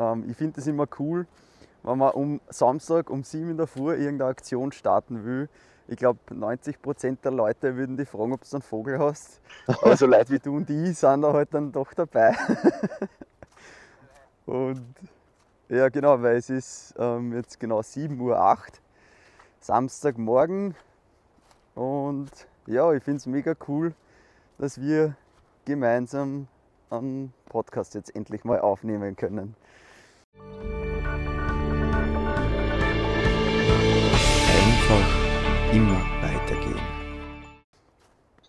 Ähm, ich finde es immer cool, wenn man um Samstag um 7 in der Früh irgendeine Aktion starten will. Ich glaube, 90% der Leute würden dich fragen, ob du einen Vogel hast. Aber so Leute wie du und ich sind da halt dann doch dabei. und ja, genau, weil es ist ähm, jetzt genau 7.08 Uhr, Samstagmorgen. Und ja, ich finde es mega cool, dass wir gemeinsam einen Podcast jetzt endlich mal aufnehmen können. Einfach immer weitergehen.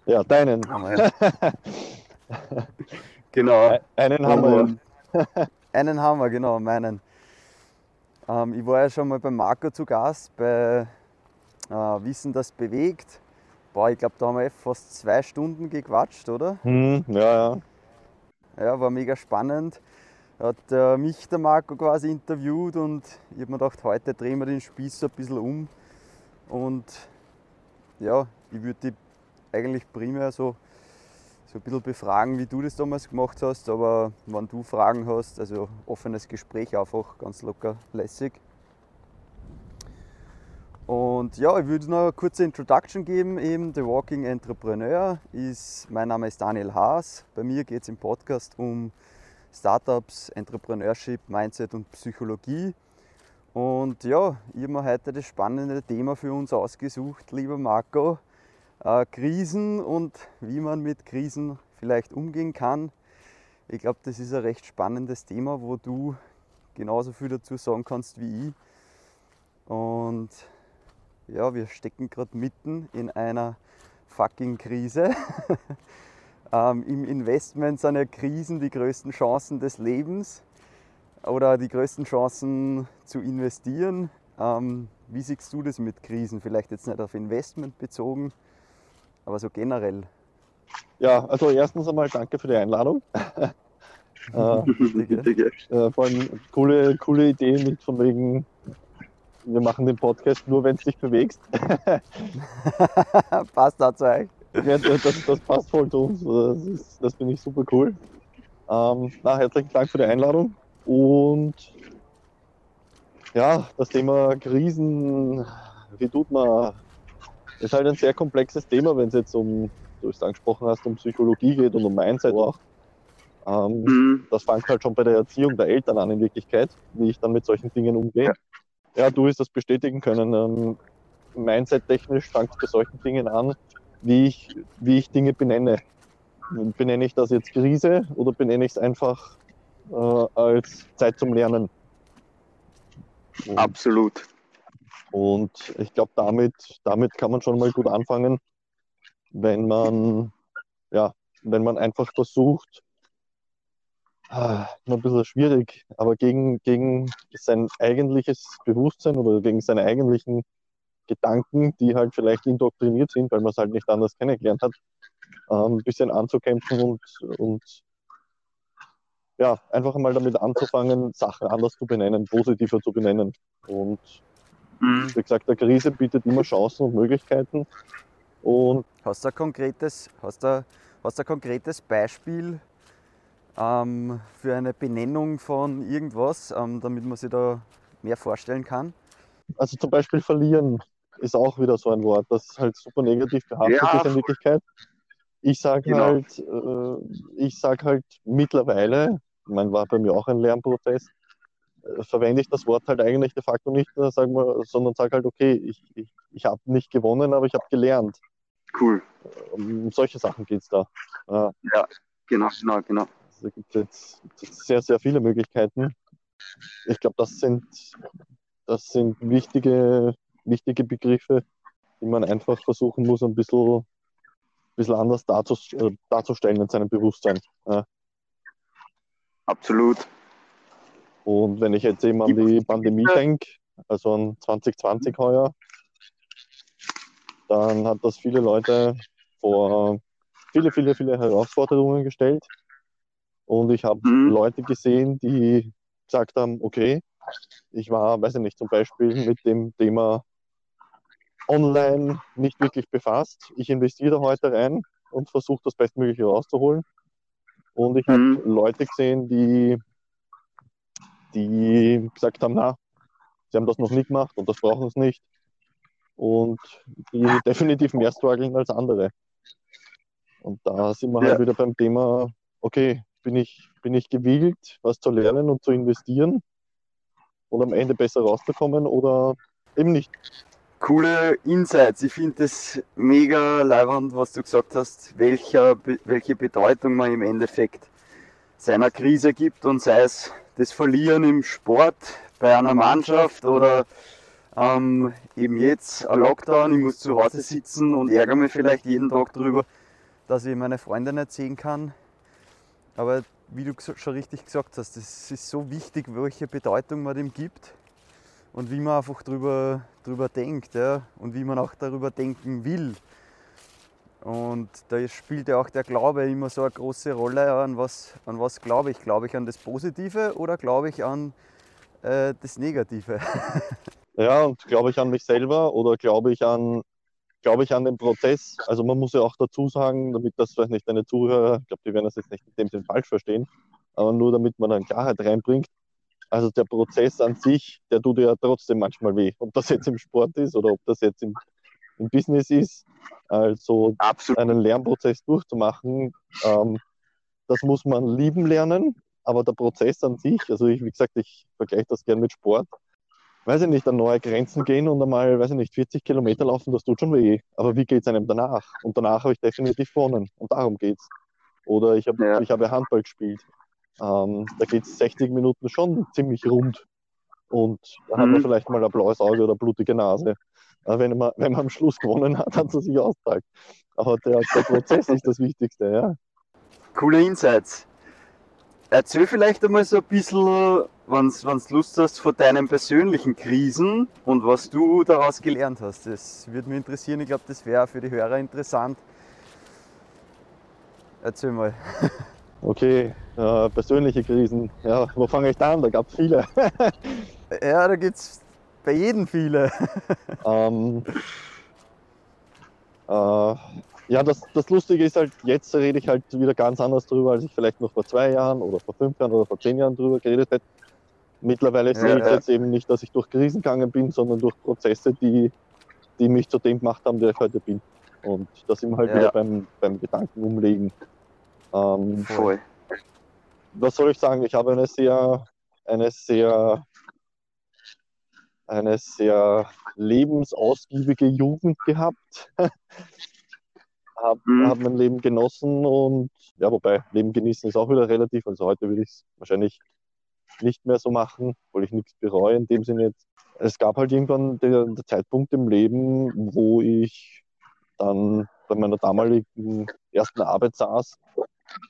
Ja, deinen. genau. Einen haben wir. einen haben wir, genau, meinen. Ähm, ich war ja schon mal bei Marco zu Gast bei äh, Wissen, das bewegt. Boah, ich glaube, da haben wir fast zwei Stunden gequatscht, oder? Hm, ja, ja. Ja, war mega spannend. Hat äh, mich, der Marco, quasi interviewt und ich habe mir gedacht, heute drehen wir den Spieß so ein bisschen um. Und ja, ich würde dich eigentlich primär so, so ein bisschen befragen, wie du das damals gemacht hast. Aber wenn du Fragen hast, also offenes Gespräch einfach, ganz locker, lässig. Und ja, ich würde noch eine kurze Introduction geben. Eben The Walking Entrepreneur ist, mein Name ist Daniel Haas. Bei mir geht es im Podcast um Startups, Entrepreneurship, Mindset und Psychologie. Und ja, ich habe mir heute das spannende Thema für uns ausgesucht, lieber Marco. Äh, Krisen und wie man mit Krisen vielleicht umgehen kann. Ich glaube, das ist ein recht spannendes Thema, wo du genauso viel dazu sagen kannst wie ich. Und ja, wir stecken gerade mitten in einer fucking Krise. ähm, Im Investment sind ja Krisen die größten Chancen des Lebens oder die größten Chancen zu investieren. Ähm, wie siehst du das mit Krisen? Vielleicht jetzt nicht auf Investment bezogen, aber so generell. Ja, also erstens einmal danke für die Einladung. äh, äh, vor allem coole, coole Idee mit von wegen wir machen den Podcast nur, wenn du dich bewegst. passt dazu eigentlich. Ja, das, das, passt voll zu uns. Das, ist, das finde ich super cool. Ähm, na, herzlichen Dank für die Einladung. Und ja, das Thema Krisen, wie tut man, ist halt ein sehr komplexes Thema, wenn es jetzt um, du es angesprochen hast, um Psychologie geht und um Mindset auch. Ähm, mhm. Das fängt halt schon bei der Erziehung der Eltern an in Wirklichkeit, wie ich dann mit solchen Dingen umgehe. Ja ja, du wirst das bestätigen können. Ähm, Mindset-technisch fängt es bei solchen Dingen an, wie ich, wie ich Dinge benenne. Benenne ich das jetzt Krise oder benenne ich es einfach äh, als Zeit zum Lernen? Und, Absolut. Und ich glaube, damit, damit kann man schon mal gut anfangen, wenn man, ja, wenn man einfach versucht, ah, noch ein bisschen schwierig, aber gegen, gegen sein eigentliches Bewusstsein oder gegen seine eigentlichen Gedanken, die halt vielleicht indoktriniert sind, weil man es halt nicht anders kennengelernt hat, ähm, ein bisschen anzukämpfen und, und ja, einfach mal damit anzufangen, Sachen anders zu benennen, positiver zu benennen. Und mhm. wie gesagt, der Krise bietet immer Chancen und Möglichkeiten. Und hast du ein konkretes, hast du, hast du ein konkretes Beispiel, ähm, für eine Benennung von irgendwas, ähm, damit man sich da mehr vorstellen kann? Also zum Beispiel verlieren ist auch wieder so ein Wort, das halt super negativ behaftet ja. ist in Wirklichkeit. Ich sage genau. halt, äh, ich sage halt mittlerweile, meine, war bei mir auch ein Lernprozess, äh, verwende ich das Wort halt eigentlich de facto nicht, sagen wir, sondern sage halt, okay, ich, ich, ich habe nicht gewonnen, aber ich habe gelernt. Cool. Um solche Sachen geht es da. Ja, genau, genau, genau. Da gibt es jetzt sehr, sehr viele Möglichkeiten. Ich glaube, das sind, das sind wichtige, wichtige Begriffe, die man einfach versuchen muss, ein bisschen, ein bisschen anders äh, darzustellen in seinem Bewusstsein. Ja. Absolut. Und wenn ich jetzt eben an die Pandemie denke, also an 2020 heuer, dann hat das viele Leute vor viele, viele, viele Herausforderungen gestellt. Und ich habe mhm. Leute gesehen, die gesagt haben, okay, ich war, weiß ich nicht, zum Beispiel mit dem Thema online nicht wirklich befasst. Ich investiere heute rein und versuche das Bestmögliche rauszuholen. Und ich mhm. habe Leute gesehen, die die gesagt haben, na, sie haben das noch nicht gemacht und das brauchen sie nicht. Und die definitiv mehr strugglen als andere. Und da sind wir halt ja. halt wieder beim Thema, okay, bin ich, bin ich gewillt, was zu lernen und zu investieren und am Ende besser rauszukommen oder eben nicht. Coole Insights. Ich finde es mega leibend, was du gesagt hast, welcher, welche Bedeutung man im Endeffekt seiner Krise gibt und sei es das Verlieren im Sport bei einer Mannschaft oder ähm, eben jetzt ein Lockdown, ich muss zu Hause sitzen und ärgere mich vielleicht jeden Tag darüber, dass ich meine Freunde nicht sehen kann. Aber wie du schon richtig gesagt hast, es ist so wichtig, welche Bedeutung man dem gibt und wie man einfach darüber, drüber denkt ja, und wie man auch darüber denken will. Und da spielt ja auch der Glaube immer so eine große Rolle. An was, an was glaube ich? Glaube ich an das Positive oder glaube ich an äh, das Negative? ja, und glaube ich an mich selber oder glaube ich an, glaube ich an den Prozess? Also man muss ja auch dazu sagen, damit das vielleicht nicht deine Zuhörer, ich glaube, die werden das jetzt nicht in dem Sinn falsch verstehen, aber nur damit man dann Klarheit reinbringt. Also der Prozess an sich, der tut ja trotzdem manchmal weh. Ob das jetzt im Sport ist oder ob das jetzt im, im Business ist. Also Absolut. einen Lernprozess durchzumachen, ähm, das muss man lieben lernen, aber der Prozess an sich, also ich, wie gesagt, ich vergleiche das gerne mit Sport, weiß ich nicht, an neue Grenzen gehen und einmal, weiß ich nicht, 40 Kilometer laufen, das tut schon weh. Aber wie geht es einem danach? Und danach habe ich definitiv gewonnen und darum geht's. Oder ich habe ja. ich hab Handball gespielt. Ähm, da geht es 60 Minuten schon ziemlich rund. Und da mhm. hat man vielleicht mal ein blaues Auge oder blutige Nase wenn man, wenn man am Schluss gewonnen hat, hat es sich auszahlt. Aber der, der Prozess ist das Wichtigste, ja. Coole Insights. Erzähl vielleicht einmal so ein bisschen, wenn du Lust hast, von deinen persönlichen Krisen und was du daraus gelernt hast. Das würde mich interessieren. Ich glaube, das wäre für die Hörer interessant. Erzähl mal. Okay, äh, persönliche Krisen. Ja, wo fange ich da an? Da gab es viele. ja, da gibt es bei jedem viele. ähm, äh, ja, das, das Lustige ist halt, jetzt rede ich halt wieder ganz anders drüber, als ich vielleicht noch vor zwei Jahren oder vor fünf Jahren oder vor zehn Jahren drüber geredet hätte. Mittlerweile sehe ich ja. jetzt eben nicht, dass ich durch Krisen gegangen bin, sondern durch Prozesse, die, die mich zu dem gemacht haben, der ich heute bin. Und da sind wir halt ja. wieder beim, beim Gedanken umlegen. Ähm, Voll. Was soll ich sagen? Ich habe eine sehr, eine sehr eine sehr lebensausgiebige Jugend gehabt. habe mhm. hab mein Leben genossen und ja, wobei Leben genießen ist auch wieder relativ. Also heute würde ich es wahrscheinlich nicht mehr so machen, weil ich nichts bereue in dem Sinne jetzt. Es gab halt irgendwann der, der Zeitpunkt im Leben, wo ich dann bei meiner damaligen ersten Arbeit saß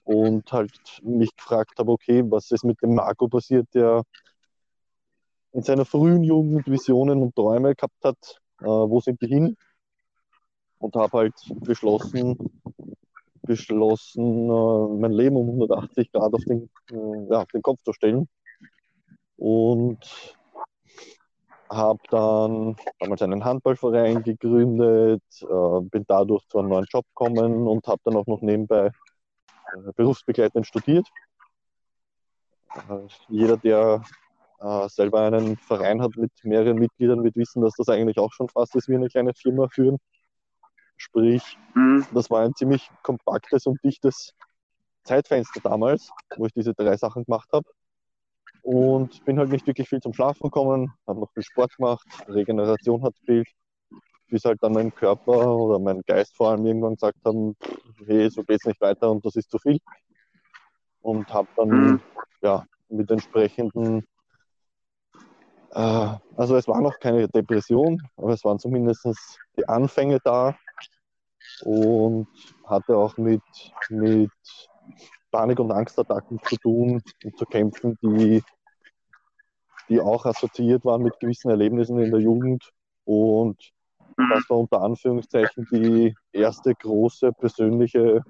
und halt mich gefragt habe, okay, was ist mit dem Marco passiert, der in seiner frühen Jugend Visionen und Träume gehabt hat, äh, wo sind die hin? Und habe halt beschlossen, beschlossen, äh, mein Leben um 180 Grad auf den, äh, ja, auf den Kopf zu stellen. Und habe dann damals einen Handballverein gegründet, äh, bin dadurch zu einem neuen Job gekommen und habe dann auch noch nebenbei berufsbegleitend studiert. Äh, jeder, der äh, selber einen Verein hat mit mehreren Mitgliedern, wird wissen, dass das eigentlich auch schon fast ist wie eine kleine Firma führen. Sprich, mhm. das war ein ziemlich kompaktes und dichtes Zeitfenster damals, wo ich diese drei Sachen gemacht habe. Und bin halt nicht wirklich viel zum Schlafen gekommen, habe noch viel Sport gemacht, Regeneration hat gefehlt, bis halt dann mein Körper oder mein Geist vor allem irgendwann gesagt haben, hey, so geht's nicht weiter und das ist zu viel. Und habe dann mhm. ja, mit entsprechenden äh, also es war noch keine Depression, aber es waren zumindest die Anfänge da und hatte auch mit, mit Panik- und Angstattacken zu tun und zu kämpfen, die, die auch assoziiert waren mit gewissen Erlebnissen in der Jugend. Und das war unter Anführungszeichen die erste große persönliche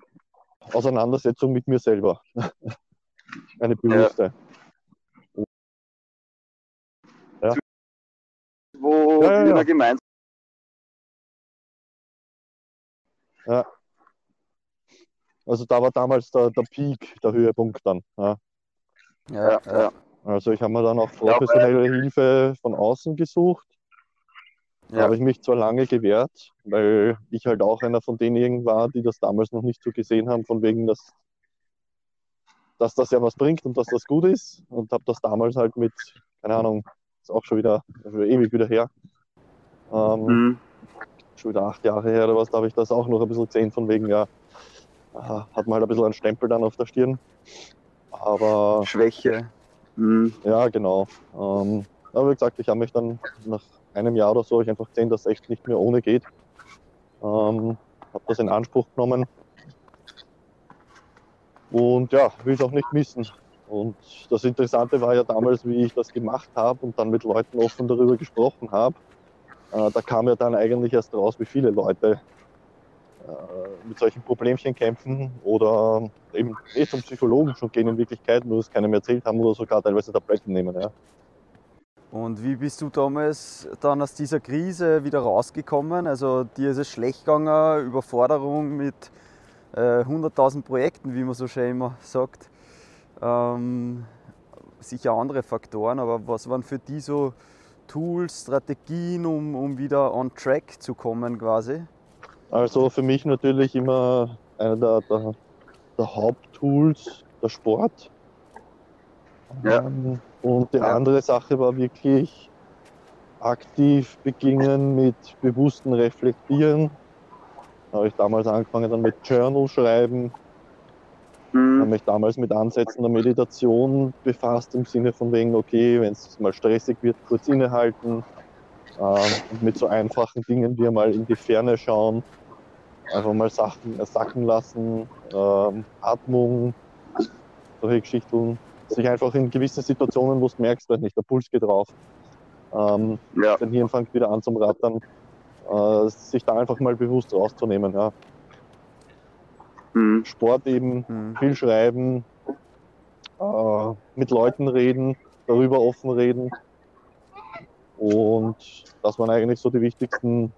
Auseinandersetzung mit mir selber. Eine bewusste. Ja. wo ja, ja, wir ja. gemeinsam. Ja. Also da war damals der, der Peak, der Höhepunkt dann. Ja. Ja, ja. Also ich habe mir dann auch professionelle Hilfe von außen gesucht. Da Ja. habe ich mich zwar lange gewehrt, weil ich halt auch einer von denjenigen war, die das damals noch nicht so gesehen haben, von wegen, dass, dass das ja was bringt und dass das gut ist. Und habe das damals halt mit, keine Ahnung, ist auch schon wieder schon ewig wieder her. Ähm, Mhm. schon wieder acht Jahre her oder was, da habe ich das auch noch ein bisschen gesehen, von wegen, ja, hat man halt ein bisschen einen Stempel dann auf der Stirn. Aber Schwäche. Mhm. ja, genau. Ähm, aber wie gesagt, ich habe mich dann nach einem Jahr oder so, hab ich einfach gesehen, dass es echt nicht mehr ohne geht. Ähm, habe das in Anspruch genommen. Und ja, will es auch nicht missen. Und das Interessante war ja damals, wie ich das gemacht habe und dann mit Leuten offen darüber gesprochen habe. Äh, da kam ja dann eigentlich erst raus, wie viele Leute äh, mit solchen Problemchen kämpfen oder eben eh zum Psychologen schon gehen in Wirklichkeit, nur das keinem erzählt haben oder sogar teilweise Tabletten nehmen. Ja. Und wie bist du damals dann aus dieser Krise wieder rausgekommen? Also dir ist es schlecht gegangen, Überforderung mit äh, 100.000 Projekten, wie man so schön immer sagt. Ähm, sicher andere Faktoren, aber was waren für die so Tools, Strategien, um, um wieder on track zu kommen quasi? Also für mich natürlich immer einer der, der, der Haupttools der Sport. Ja. Ähm, Und die Ja. andere Sache war wirklich aktiv beginnen mit bewussten Reflektieren. Da habe ich damals angefangen dann mit Journal schreiben, habe mich damals mit Ansätzen der Meditation befasst, im Sinne von wegen, okay, wenn es mal stressig wird, kurz innehalten. Ähm, und mit so einfachen Dingen wie mal in die Ferne schauen, einfach mal Sachen äh, sacken lassen, ähm, Atmung, solche Geschichten. Sich einfach in gewissen Situationen, wo du merkst, weiß nicht, der Puls geht rauf, ähm, Ja. dein Hirn fängt wieder an zum Rattern, äh, sich da einfach mal bewusst rauszunehmen. Ja. Sport eben, Mhm. viel schreiben, äh, mit Leuten reden, darüber offen reden. Und das waren eigentlich so die wichtigsten,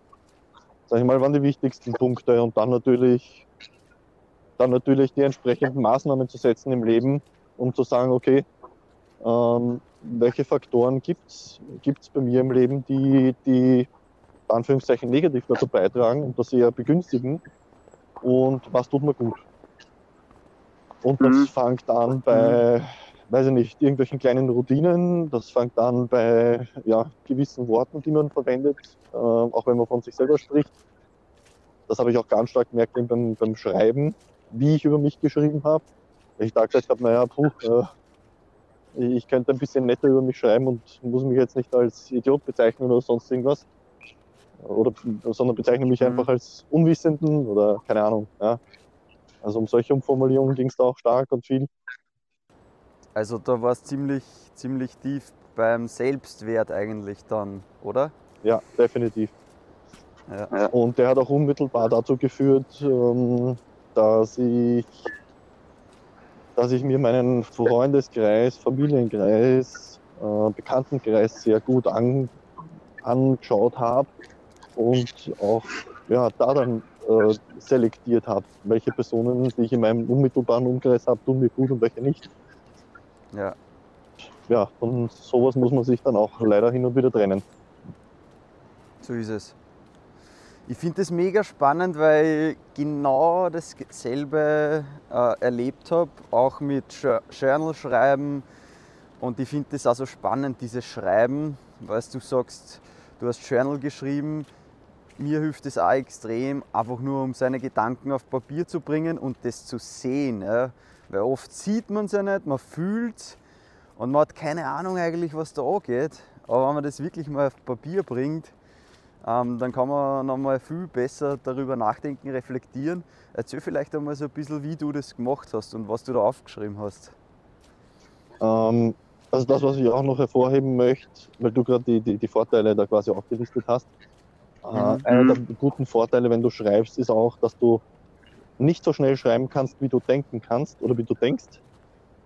sag ich mal, waren die wichtigsten Punkte. Und dann natürlich, dann natürlich die entsprechenden Maßnahmen zu setzen im Leben, um zu sagen, okay, ähm, welche Faktoren gibt es bei mir im Leben, die, die Anführungszeichen negativ dazu beitragen und das eher begünstigen und was tut mir gut. Und das Mhm. fängt an bei, weiß ich nicht, irgendwelchen kleinen Routinen, das fängt an bei ja, gewissen Worten, die man verwendet, äh, auch wenn man von sich selber spricht. Das habe ich auch ganz stark gemerkt beim, beim Schreiben, wie ich über mich geschrieben habe. Weil ich da gesagt habe, naja, puh, äh, ich könnte ein bisschen netter über mich schreiben und muss mich jetzt nicht als Idiot bezeichnen oder sonst irgendwas. Oder, sondern bezeichne mich Mhm. einfach als Unwissenden oder keine Ahnung. Ja. Also um solche Umformulierungen ging es da auch stark und viel. Also da war es ziemlich, ziemlich tief beim Selbstwert eigentlich dann, oder? Ja, definitiv. Ja. Und der hat auch unmittelbar dazu geführt, ähm, dass ich, dass ich mir meinen Freundeskreis, Familienkreis, äh, Bekanntenkreis sehr gut an, angeschaut habe und auch ja, da dann äh, selektiert habe, welche Personen, die ich in meinem unmittelbaren Umkreis habe, tun mir gut und welche nicht. ja. Ja, von sowas muss man sich dann auch leider hin und wieder trennen. So ist es. Ich finde das mega spannend, weil ich genau dasselbe äh, erlebt habe, auch mit Jour- Journal schreiben. Und ich finde das auch so spannend, dieses Schreiben, weil du sagst, du hast Journal geschrieben. Mir hilft es auch extrem, einfach nur um seine Gedanken auf Papier zu bringen und das zu sehen. Ja. Weil oft sieht man es ja nicht, man fühlt es und man hat keine Ahnung eigentlich, was da angeht. Aber wenn man das wirklich mal auf Papier bringt, dann kann man nochmal viel besser darüber nachdenken, reflektieren. Erzähl vielleicht einmal so ein bisschen, wie du das gemacht hast und was du da aufgeschrieben hast. Ähm, also das, was ich auch noch hervorheben möchte, weil du gerade die, die, die Vorteile da quasi aufgelistet hast. Äh, Mhm. einer der guten Vorteile, wenn du schreibst, ist auch, dass du nicht so schnell schreiben kannst, wie du denken kannst oder wie du denkst.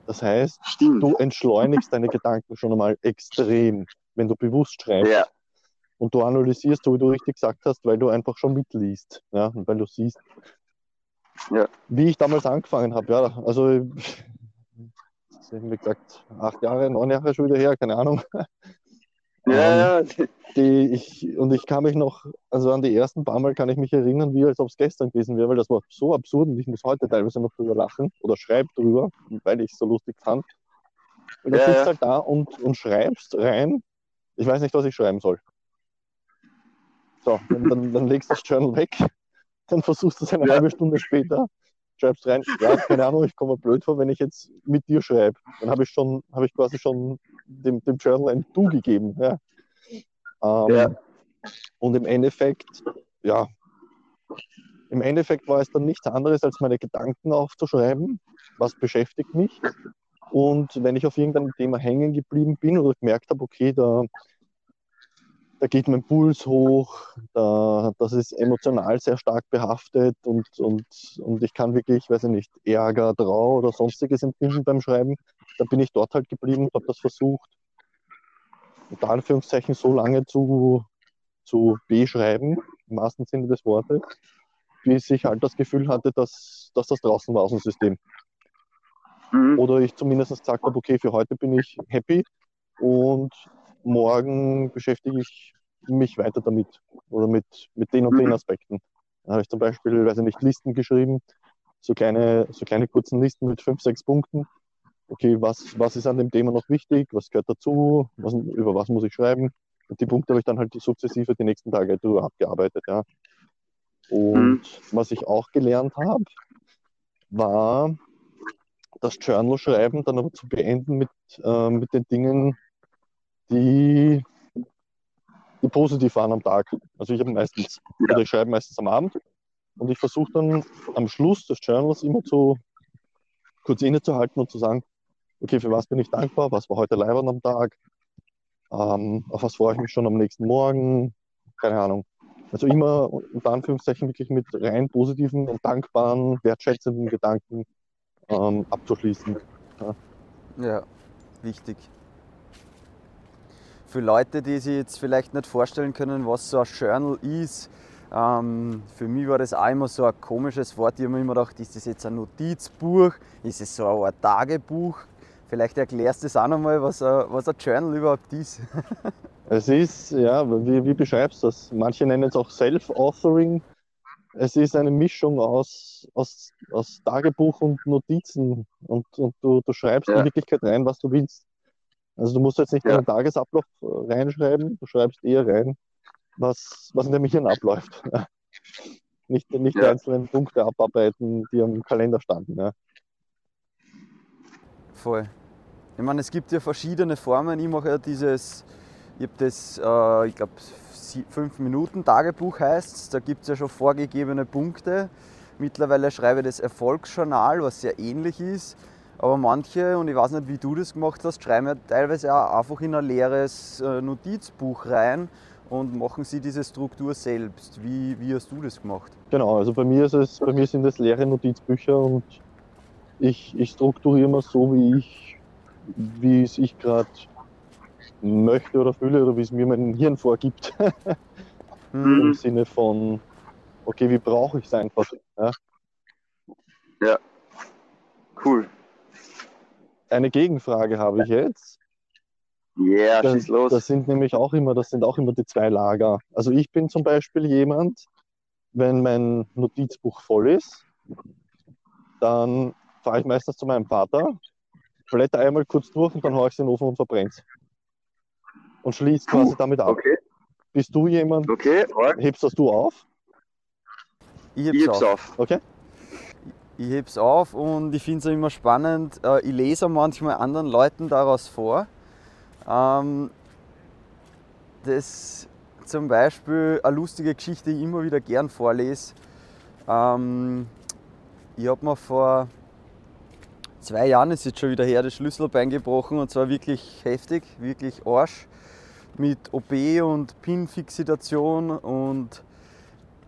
Das heißt, Stimmt. du entschleunigst deine Gedanken schon einmal extrem, wenn du bewusst schreibst. Ja. Und du analysierst, so wie du richtig gesagt hast, weil du einfach schon mitliest. Ja, und weil du siehst. Ja. Wie ich damals angefangen habe, ja, also wie gesagt, acht Jahre, neun Jahre schon wieder her, keine Ahnung. Ja, Ähm, ja. die ich, und ich kann mich noch, also an die ersten paar Mal kann ich mich erinnern, wie als ob es gestern gewesen wäre, weil das war so absurd und ich muss heute teilweise noch drüber lachen oder schreibe drüber, weil ich es so lustig fand. Und Ja, sitzt ja. halt da und, und schreibst rein, ich weiß nicht, was ich schreiben soll. So, dann, dann legst du das Journal weg, dann versuchst du es eine Ja. halbe Stunde später, schreibst rein, ja, keine Ahnung, ich komme mir blöd vor, wenn ich jetzt mit dir schreibe. Dann habe ich schon, habe ich quasi schon dem, dem Journal ein Du gegeben. Ja. Ähm, Ja. Und im Endeffekt, ja, im Endeffekt war es dann nichts anderes, als meine Gedanken aufzuschreiben, was beschäftigt mich. Und wenn ich auf irgendeinem Thema hängen geblieben bin oder gemerkt habe, okay, da, da geht mein Puls hoch, da, das ist emotional sehr stark behaftet und, und, und ich kann wirklich, weiß ich nicht, Ärger, Trauer oder sonstiges empfinden beim Schreiben, dann bin ich dort halt geblieben habe das versucht, unter Anführungszeichen so lange zu, zu beschreiben, im wahrsten Sinne des Wortes, bis ich halt das Gefühl hatte, dass, dass das draußen war aus dem System. Mhm. Oder ich zumindest gesagt habe, okay, für heute bin ich happy und morgen beschäftige ich mich weiter damit oder mit, mit den und den Mhm. Aspekten. Dann habe ich zum Beispiel, weiß ich nicht, Listen geschrieben, so kleine, so kleine kurzen Listen mit fünf, sechs Punkten. Okay, was, was ist an dem Thema noch wichtig? Was gehört dazu? Was, über was muss ich schreiben? Und die Punkte habe ich dann halt sukzessive die nächsten Tage drüber abgearbeitet, ja. Und Mhm. was ich auch gelernt habe, war das Journal-Schreiben dann aber zu beenden mit, äh, mit den Dingen, die, die positiv waren am Tag. Also ich habe meistens, Ja. oder ich schreibe meistens am Abend und ich versuche dann am Schluss des Journals immer zu kurz innezuhalten und zu sagen, okay, für was bin ich dankbar, was war heute leibend am Tag, ähm, auf was freue ich mich schon am nächsten Morgen, keine Ahnung. Also immer unter Anführungszeichen wirklich mit rein positiven und dankbaren, wertschätzenden Gedanken ähm, abzuschließen. Ja, wichtig. Für Leute, die sich jetzt vielleicht nicht vorstellen können, was so ein Journal ist, ähm, für mich war das auch immer so ein komisches Wort. Ich habe mir immer gedacht, ist das jetzt ein Notizbuch? Ist es so ein Tagebuch? Vielleicht erklärst du das auch nochmal, was ein, was ein Journal überhaupt ist. Es ist, ja, wie, wie beschreibst du das? Manche nennen es auch Self-Authoring. Es ist eine Mischung aus, aus, aus Tagebuch und Notizen und, und du, du schreibst Ja. in Wirklichkeit rein, was du willst. Also du musst jetzt nicht Ja. deinen Tagesablauf äh, reinschreiben, du schreibst eher rein, was, was in deinem Hirn abläuft. Nicht, nicht die Ja. einzelnen Punkte abarbeiten, die am Kalender standen. Ja. Voll. Ich meine, es gibt ja verschiedene Formen. Ich mache ja dieses, ich habe das, äh, ich glaube, 5 Minuten Tagebuch heißt Da gibt es ja schon vorgegebene Punkte. Mittlerweile schreibe ich das Erfolgsjournal, was sehr ähnlich ist. Aber manche, und ich weiß nicht, wie du das gemacht hast, schreiben ja teilweise auch einfach in ein leeres äh, Notizbuch rein und machen sie diese Struktur selbst. Wie, wie hast du das gemacht? Genau, also bei mir ist es, bei mir sind es leere Notizbücher und ich, ich strukturiere mal so, wie ich, wie es ich gerade möchte oder fühle oder wie es mir mein Hirn vorgibt. Hm, Im Sinne von, okay, wie brauche ich es einfach? Ja. Cool. Eine Gegenfrage habe ich jetzt. Yeah, Das, schieß los. das sind nämlich auch immer, das sind auch immer die zwei Lager. Also ich bin zum Beispiel jemand, wenn mein Notizbuch voll ist, dann fahre ich meistens zu meinem Vater, blätter einmal kurz durch und dann haue ich es in den Ofen und verbrenne Und schließe quasi damit ab. Okay, Bist du jemand, okay, hebst das du auf? ich ich hab's heb's auch. auf. Okay? Ich heb's auf und ich finde es immer spannend. äh, Ich lese manchmal anderen Leuten daraus vor. Ähm, Das zum Beispiel eine lustige Geschichte, die ich immer wieder gern vorlese. Ähm, Ich habe mir vor zwei Jahren, ist jetzt schon wieder her, das Schlüsselbein gebrochen und zwar wirklich heftig, wirklich Arsch. Mit OP und Pin-Fixation und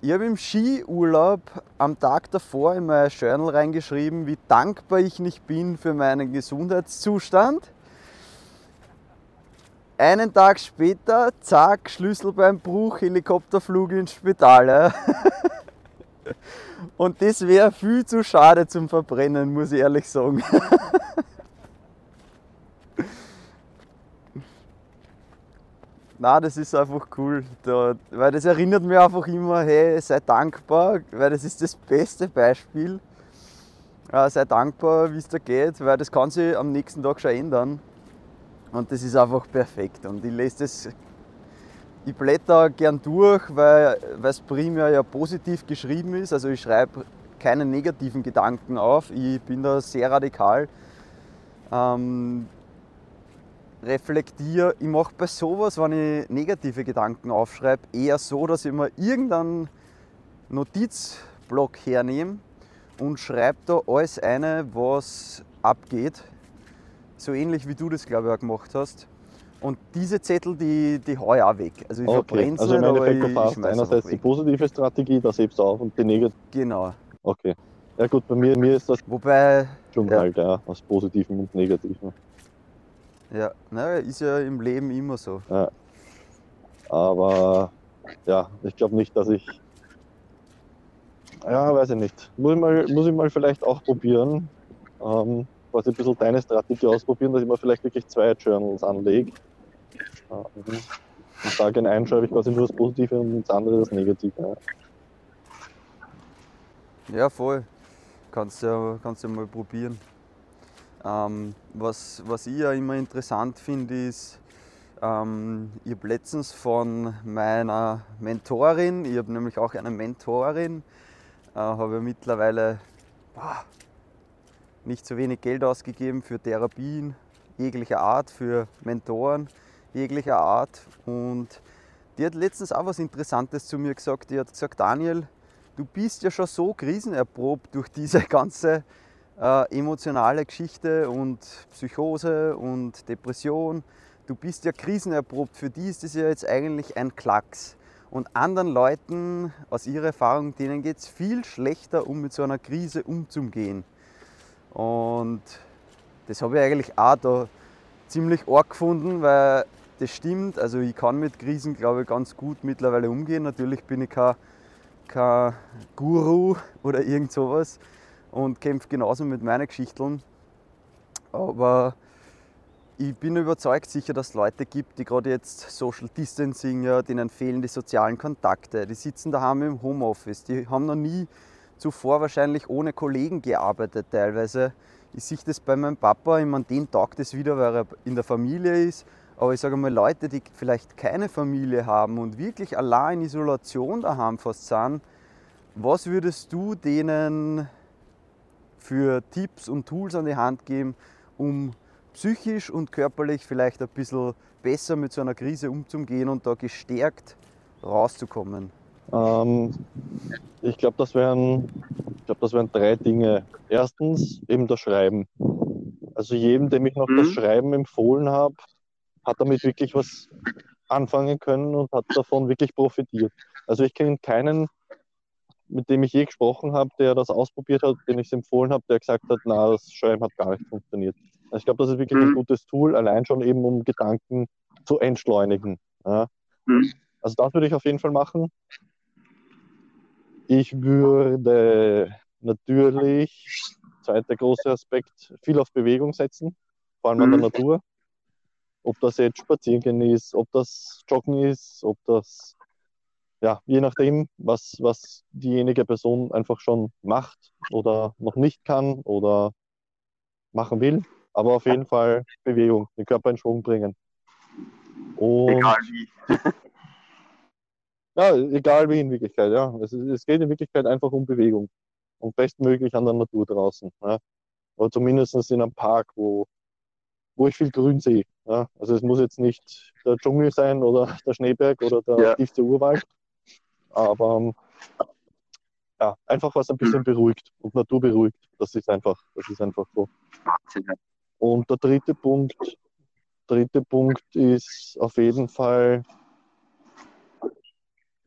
ich habe im Skiurlaub am Tag davor in mein Journal reingeschrieben, wie dankbar ich nicht bin für meinen Gesundheitszustand. Einen Tag später, zack, Schlüsselbeinbruch, Helikopterflug ins Spital. Und das wäre viel zu schade zum Verbrennen, muss ich ehrlich sagen. na, das ist einfach cool. Da, weil das erinnert mich einfach immer, hey, sei dankbar, weil das ist das beste Beispiel. Äh, sei dankbar, wie es dir geht, weil das kann sich am nächsten Tag schon ändern. Und das ist einfach perfekt. Und ich lese das, ich blätter gern durch, weil es primär ja positiv geschrieben ist. Also ich schreibe keine negativen Gedanken auf. Ich bin da sehr radikal. Ähm, reflektiere, ich mache bei sowas, wenn ich negative Gedanken aufschreibe, eher so, dass ich mir irgendeinen Notizblock hernehme und schreibe da alles eine, was abgeht. So ähnlich wie du das, glaube ich, auch gemacht hast. Und diese Zettel, die, die haue ich auch weg. Also ich Okay, verbrenne sie also im nicht, aber Endeffekt, ich, du ich schmeiß einerseits die positive Strategie, das hebst du auf und die negative. Genau. Okay. Ja gut, bei mir, mir ist das Wobei, schon Ja. halt, ja, aus Positiven und Negativen. Ja, naja, ist ja im Leben immer so. Aber ja, ich glaube nicht, dass ich. Ja, weiß ich nicht. Muss ich mal, muss ich mal vielleicht auch probieren. Ähm, quasi ein bisschen deine Strategie ausprobieren, dass ich mir vielleicht wirklich zwei Journals anlege. Ähm, und da in einen schreibe ich quasi nur das Positive und ins andere das Negative. Ja. Ja, voll. Kannst ja, kannst ja mal probieren. Ähm, was, was ich ja immer interessant finde, ist, ähm, ich habe letztens von meiner Mentorin, ich habe nämlich auch eine Mentorin, äh, habe mittlerweile boah, nicht so wenig Geld ausgegeben für Therapien jeglicher Art, für Mentoren jeglicher Art. Und die hat letztens auch was Interessantes zu mir gesagt. Die hat gesagt, Daniel, du bist ja schon so krisenerprobt durch diese ganze äh, emotionale Geschichte und Psychose und Depression. Du bist ja krisenerprobt. Für die ist das ja jetzt eigentlich ein Klacks. Und anderen Leuten, aus ihrer Erfahrung, denen geht es viel schlechter, um mit so einer Krise umzugehen. Und das habe ich eigentlich auch da ziemlich arg gefunden, weil das stimmt. Also ich kann mit Krisen, glaube ich, ganz gut mittlerweile umgehen. Natürlich bin ich kein, kein Guru oder irgend sowas und kämpfe genauso mit meinen Geschichten. Aber ich bin überzeugt sicher, dass es Leute gibt, die gerade jetzt Social Distancing, ja, denen fehlen die sozialen Kontakte, die sitzen daheim im Homeoffice, die haben noch nie zuvor wahrscheinlich ohne Kollegen gearbeitet teilweise. Ich sehe das bei meinem Papa, ich meine, den taugt es wieder, weil er in der Familie ist. Aber ich sage mal, Leute, die vielleicht keine Familie haben und wirklich allein in Isolation daheim fast sind, was würdest du denen für Tipps und Tools an die Hand geben, um psychisch und körperlich vielleicht ein bisschen besser mit so einer Krise umzugehen und da gestärkt rauszukommen? Ähm, ich glaube, das wären, ich glaube, das wären drei Dinge. Erstens eben das Schreiben. Also jedem, dem ich noch Mhm. das Schreiben empfohlen habe, hat damit wirklich was anfangen können und hat davon wirklich profitiert. Also ich kenne keinen, mit dem ich je gesprochen habe, der das ausprobiert hat, den ich es empfohlen habe, der gesagt hat, na, das Schreiben hat gar nicht funktioniert. Also ich glaube, das ist wirklich ein Mhm. gutes Tool, allein schon eben, um Gedanken zu entschleunigen. Ja. Mhm. Also das würde ich auf jeden Fall machen. Ich würde natürlich, zweiter großer Aspekt, viel auf Bewegung setzen, vor allem an der Mhm. Natur. Ob das jetzt Spaziergehen ist, ob das Joggen ist, ob das, ja, je nachdem, was, was diejenige Person einfach schon macht oder noch nicht kann oder machen will. Aber auf jeden Fall Bewegung, den Körper in Schwung bringen. Und Egal wie. Ja, egal wie in Wirklichkeit, ja. Es, es geht in Wirklichkeit einfach um Bewegung. Und bestmöglich an der Natur draußen. Ja. Oder zumindest in einem Park, wo, wo ich viel Grün sehe. Ja. Also es muss jetzt nicht der Dschungel sein oder der Schneeberg oder der Ja. tiefste Urwald. Aber ähm, ja, einfach was ein bisschen beruhigt und Natur beruhigt. Das ist einfach, das ist einfach so. Und der dritte Punkt, dritte Punkt ist auf jeden Fall,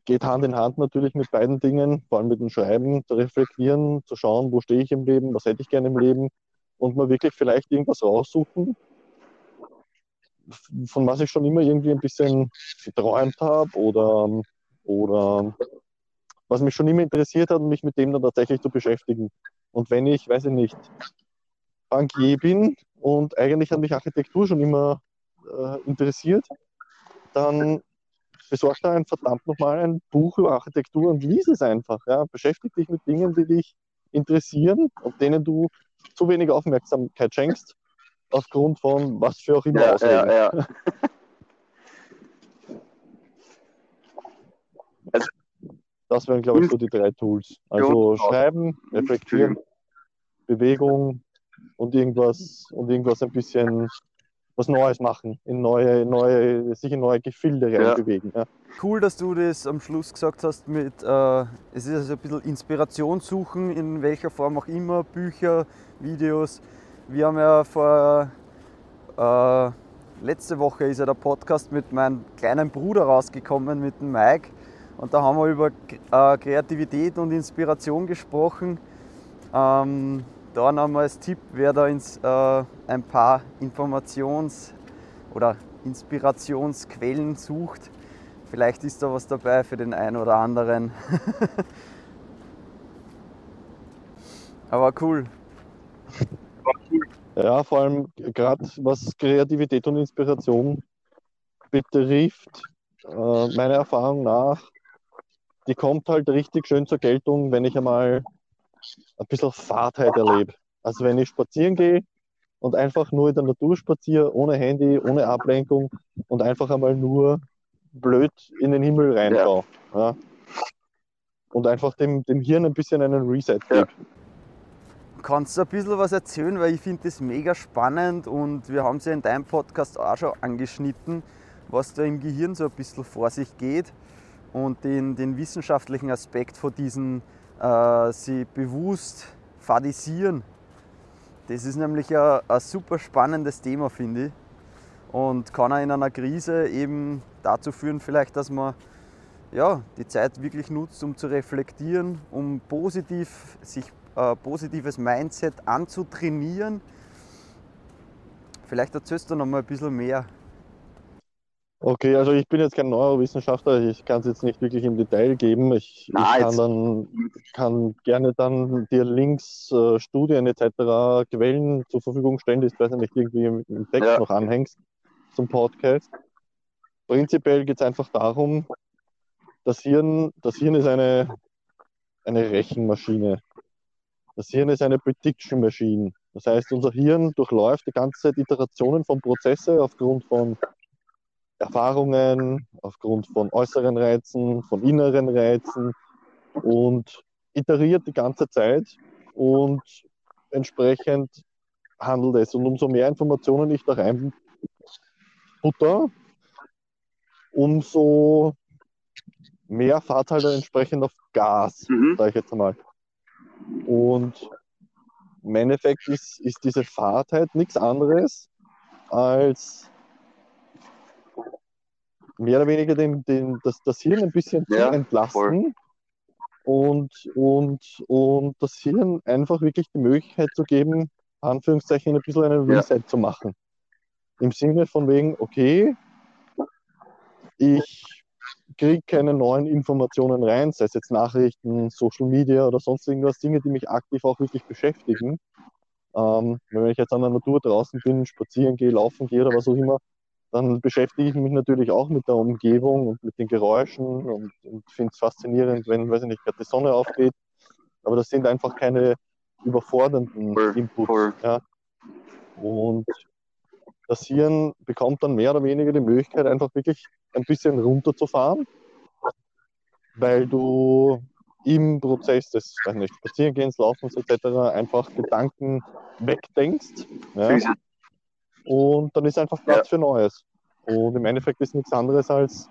geht Hand in Hand natürlich mit beiden Dingen, vor allem mit dem Schreiben, zu reflektieren, zu schauen, wo stehe ich im Leben, was hätte ich gerne im Leben und mal wirklich vielleicht irgendwas raussuchen, von was ich schon immer irgendwie ein bisschen geträumt habe oder, oder was mich schon immer interessiert hat mich mit dem dann tatsächlich zu beschäftigen. Und wenn ich, weiß ich nicht, Bankier bin und eigentlich hat mich Architektur schon immer äh, interessiert, dann besorg da ein verdammt nochmal ein Buch über Architektur und lies es einfach. Ja? Beschäftige dich mit Dingen, die dich interessieren und denen du zu wenig Aufmerksamkeit schenkst, aufgrund von was für auch immer Ja, Ausreden. ja, ja. Das wären, glaube ich, so die drei Tools. Also schreiben, reflektieren, Bewegung und irgendwas und irgendwas ein bisschen was Neues machen, in neue, neue, sich in neue Gefilde Ja. reinbewegen. Ja. Cool, dass du das am Schluss gesagt hast mit, äh, es ist also ein bisschen Inspiration suchen, in welcher Form auch immer, Bücher, Videos. Wir haben ja vor, äh, letzte Woche ist ja der Podcast mit meinem kleinen Bruder rausgekommen, mit dem Mike. Und da haben wir über äh, Kreativität und Inspiration gesprochen. Ähm, da nochmal als Tipp, wer da ins, äh, ein paar Informations- oder Inspirationsquellen sucht, Vielleicht ist da was dabei für den einen oder anderen. Aber cool. Ja, vor allem gerade was Kreativität und Inspiration betrifft, äh, meiner Erfahrung nach, die kommt halt richtig schön zur Geltung, wenn ich einmal ein bisschen Fahrtheit erlebe. Also wenn ich spazieren gehe und einfach nur in der Natur spaziere, ohne Handy, ohne Ablenkung und einfach einmal nur blöd in den Himmel reinschaue. Ja. Und einfach dem, dem Hirn ein bisschen einen Reset Ja. gebe. Kannst du ein bisschen was erzählen, weil ich finde das mega spannend und wir haben es ja in deinem Podcast auch schon angeschnitten, was da im Gehirn so ein bisschen vor sich geht und den, den wissenschaftlichen Aspekt von diesen äh, sie bewusst fadisieren. Das ist nämlich ein, ein super spannendes Thema, finde ich. Und kann auch in einer Krise eben dazu führen, vielleicht, dass man ja, die Zeit wirklich nutzt, um zu reflektieren, um positiv, sich äh, positives Mindset anzutrainieren. Vielleicht erzählst du noch mal ein bisschen mehr. Okay, also ich bin jetzt kein Neurowissenschaftler, ich kann es jetzt nicht wirklich im Detail geben. Ich, Na, ich kann dann kann gerne dann dir Links, äh, Studien etc., Quellen zur Verfügung stellen, die du nicht irgendwie im, im Text Ja. noch anhängst zum Podcast. Prinzipiell geht es einfach darum, das Hirn, das Hirn ist eine, eine Rechenmaschine. Das Hirn ist eine Prediction Machine. Das heißt, unser Hirn durchläuft die ganze Zeit Iterationen von Prozesse aufgrund von Erfahrungen, aufgrund von äußeren Reizen, von inneren Reizen und iteriert die ganze Zeit und entsprechend handelt es. Und umso mehr Informationen ich da rein butter, umso mehr fahrt halt entsprechend auf Gas, Mhm. sage ich jetzt einmal. Und im Endeffekt ist, ist diese Fahrt halt nichts anderes als mehr oder weniger den, den, das, das Hirn ein bisschen zu Ja, entlasten und, und, und das Hirn einfach wirklich die Möglichkeit zu geben, Anführungszeichen ein bisschen einen Ja. Reset zu machen. Im Sinne von wegen, okay, ich kriege keine neuen Informationen rein, sei es jetzt Nachrichten, Social Media oder sonst irgendwas, Dinge, die mich aktiv auch wirklich beschäftigen. Ähm, wenn ich jetzt an der Natur draußen bin, spazieren gehe, laufen gehe oder was auch immer, dann beschäftige ich mich natürlich auch mit der Umgebung und mit den Geräuschen und, und finde es faszinierend, wenn, weiß ich nicht, gerade die Sonne aufgeht. Aber das sind einfach keine überfordernden Inputs. Ja. Und das Hirn bekommt dann mehr oder weniger die Möglichkeit, einfach wirklich ein bisschen runterzufahren, weil du im Prozess des weiß nicht, Spazierengehens, Laufens etc. einfach Gedanken wegdenkst. Ja? Und dann ist einfach Platz für Neues. Und im Endeffekt ist nichts anderes als.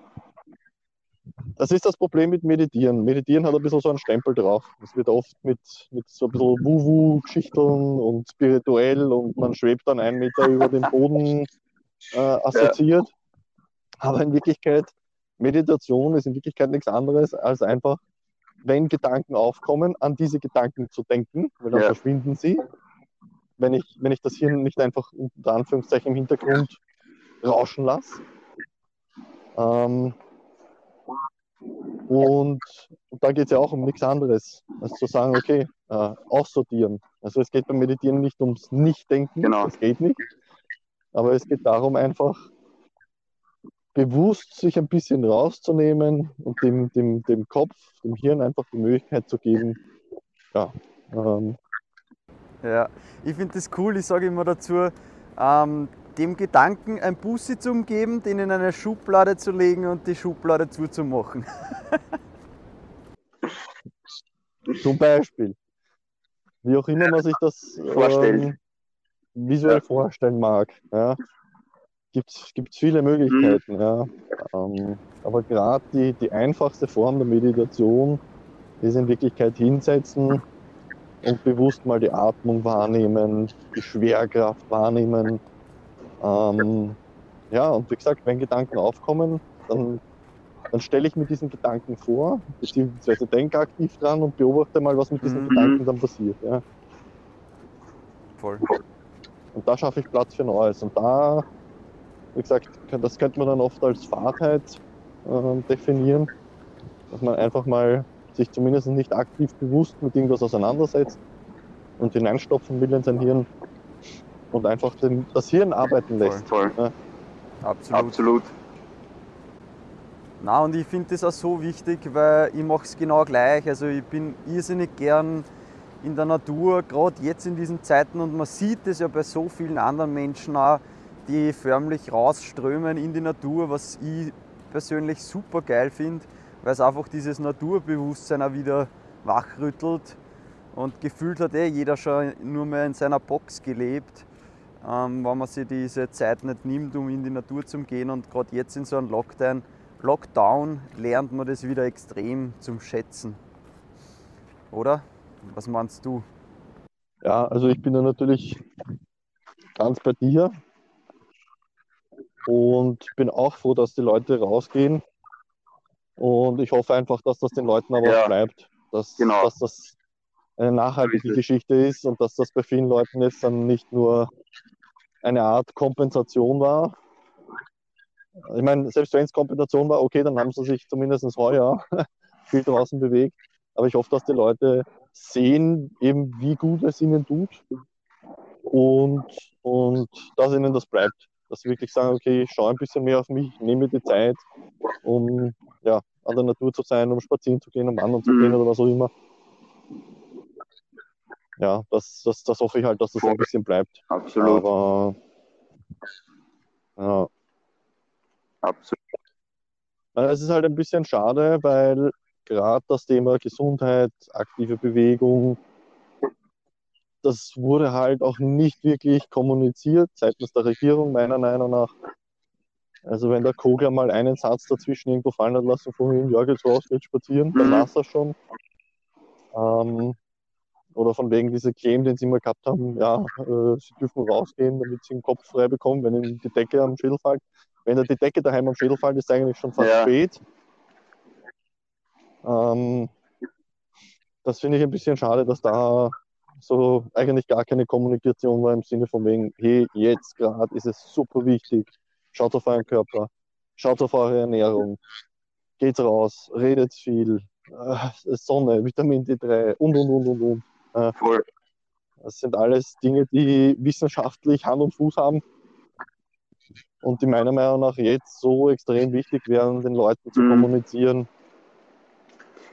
Das ist das Problem mit Meditieren. Meditieren hat ein bisschen so einen Stempel drauf. Es wird oft mit, mit so ein bisschen Wuhu-Geschichteln und spirituell und man schwebt dann einen Meter über den Boden äh, assoziiert. Aber in Wirklichkeit, Meditation ist in Wirklichkeit nichts anderes als einfach, wenn Gedanken aufkommen, an diese Gedanken zu denken, weil dann Ja. verschwinden sie. Wenn ich, wenn ich das Hirn nicht einfach unter Anführungszeichen im Hintergrund rauschen lasse. Ähm, und, und da geht es ja auch um nichts anderes, als zu sagen, okay, äh, aussortieren. Also es geht beim Meditieren nicht ums Nicht-Denken, Genau. das geht nicht. Aber es geht darum, einfach bewusst sich ein bisschen rauszunehmen und dem, dem, dem Kopf, dem Hirn einfach die Möglichkeit zu geben, ja, ähm, Ja, ich finde das cool. Ich sage immer dazu, ähm, dem Gedanken ein Bussi zu umgeben, den in eine Schublade zu legen und die Schublade zuzumachen. Zum Beispiel. Wie auch immer man sich das ähm, visuell Ja. vorstellen mag. Ja. Gibt es viele Möglichkeiten. Ja. Ähm, aber gerade die, die einfachste Form der Meditation ist in Wirklichkeit hinsetzen und bewusst mal die Atmung wahrnehmen, die Schwerkraft wahrnehmen. Ähm, ja, und wie gesagt, wenn Gedanken aufkommen, dann, dann stelle ich mir diesen Gedanken vor, beziehungsweise denke aktiv dran und beobachte mal, was mit diesen Mhm. Gedanken dann passiert. Ja. Voll. Und da schaffe ich Platz für Neues. Und da, wie gesagt, das könnte man dann oft als Fahrtheit ähm, definieren, dass man einfach mal sich zumindest nicht aktiv bewusst mit irgendwas auseinandersetzt und hineinstopfen will in sein Hirn und einfach den, das Hirn arbeiten lässt. Voll. Absolut. Absolut. Na und ich finde das auch so wichtig, weil ich mache es genau gleich. Also ich bin irrsinnig gern in der Natur, gerade jetzt in diesen Zeiten und man sieht es ja bei so vielen anderen Menschen auch, die förmlich rausströmen in die Natur, was ich persönlich super geil finde, weil es einfach dieses Naturbewusstsein auch wieder wachrüttelt und gefühlt hat eh jeder schon nur mehr in seiner Box gelebt, ähm, wenn man sich diese Zeit nicht nimmt, um in die Natur zu gehen und gerade jetzt in so einem Lockdown Lockdown lernt man das wieder extrem zum Schätzen. Oder? Was meinst du? Ja, also ich bin da natürlich ganz bei dir und bin auch froh, dass die Leute rausgehen. Und ich hoffe einfach, dass das den Leuten aber Ja. auch bleibt, dass, Genau. dass das eine nachhaltige es. Geschichte ist und dass das bei vielen Leuten jetzt dann nicht nur eine Art Kompensation war. Ich meine, selbst wenn es Kompensation war, okay, dann haben sie sich zumindest heuer viel draußen bewegt. Aber ich hoffe, dass die Leute sehen, eben wie gut es ihnen tut und, und dass ihnen das bleibt. Dass sie wirklich sagen, okay, ich schaue ein bisschen mehr auf mich, nehme mir die Zeit, um ja, an der Natur zu sein, um spazieren zu gehen, um wandern zu Mhm. gehen oder was auch immer. Ja, das, das, das hoffe ich halt, dass das ein bisschen bleibt. Absolut. Aber ja, Absolut. Äh, Es ist halt ein bisschen schade, weil gerade das Thema Gesundheit, aktive Bewegung, das wurde halt auch nicht wirklich kommuniziert seitens der Regierung, meiner Meinung nach. Also wenn der Kogler mal einen Satz dazwischen irgendwo fallen hat lassen von ihm, ja, geht's raus, geht spazieren, dann Mhm. war's das schon. Ähm, oder von wegen dieser Claim, den sie immer gehabt haben, ja, äh, sie dürfen rausgehen, damit sie den Kopf frei bekommen, wenn ihnen die Decke am Schädel fällt. Wenn da die Decke daheim am Schädel fällt, ist eigentlich schon fast Ja. spät. Ähm, das finde ich ein bisschen schade, dass da so eigentlich gar keine Kommunikation war im Sinne von wegen, hey, jetzt gerade ist es super wichtig, schaut auf euren Körper, schaut auf eure Ernährung, geht raus, redet viel, äh, Sonne, Vitamin D3 und und und und und. Voll. Das sind alles Dinge, die wissenschaftlich Hand und Fuß haben und die meiner Meinung nach jetzt so extrem wichtig wären, den Leuten zu Mhm. kommunizieren.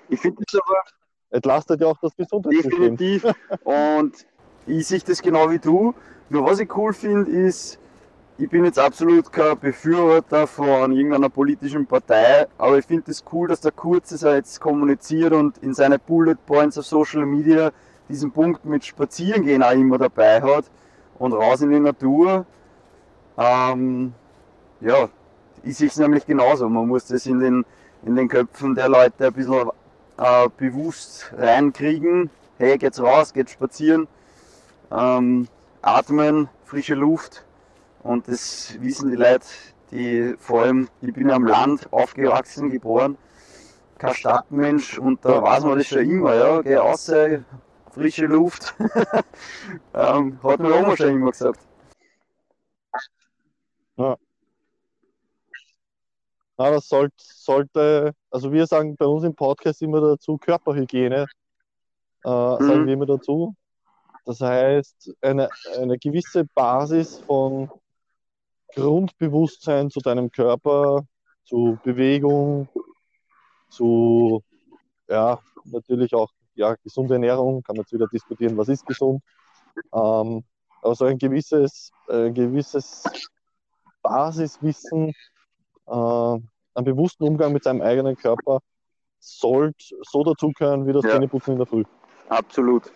Ich finde das aber Entlastet ja auch das Gesundheitssystem. definitiv. Und Ich sehe das genau wie du. Nur was ich cool finde, ist, ich bin jetzt absolut kein Befürworter von irgendeiner politischen Partei, aber ich finde es das cool, dass der Kurz es jetzt kommuniziert und in seine Bullet Points auf Social Media diesen Punkt mit Spazierengehen auch immer dabei hat und raus in die Natur. Ähm, ja, ich sehe es nämlich genauso. Man muss das in den, in den Köpfen der Leute ein bisschen äh, bewusst reinkriegen. Hey, geht's raus, geht's spazieren, ähm, atmen, frische Luft. Und das wissen die Leute, die vor allem, ich bin am Land aufgewachsen, geboren, kein Stadtmensch und da weiß man das schon immer, ja, geh raus, frische Luft. ähm, hat meine Oma schon immer gesagt. Na, das sollte, sollte, also wir sagen bei uns im Podcast immer dazu Körperhygiene, äh, sagen Mhm. wir immer dazu. Das heißt, eine, eine gewisse Basis von Grundbewusstsein zu deinem Körper, zu Bewegung, zu, ja, natürlich auch ja, gesunde Ernährung, kann man jetzt wieder diskutieren, was ist gesund. Ähm, aber so ein gewisses, äh, gewisses Basiswissen, äh, einen bewussten Umgang mit seinem eigenen Körper sollte so dazugehören wie das Ja. Zähneputzen in der Früh. Absolut.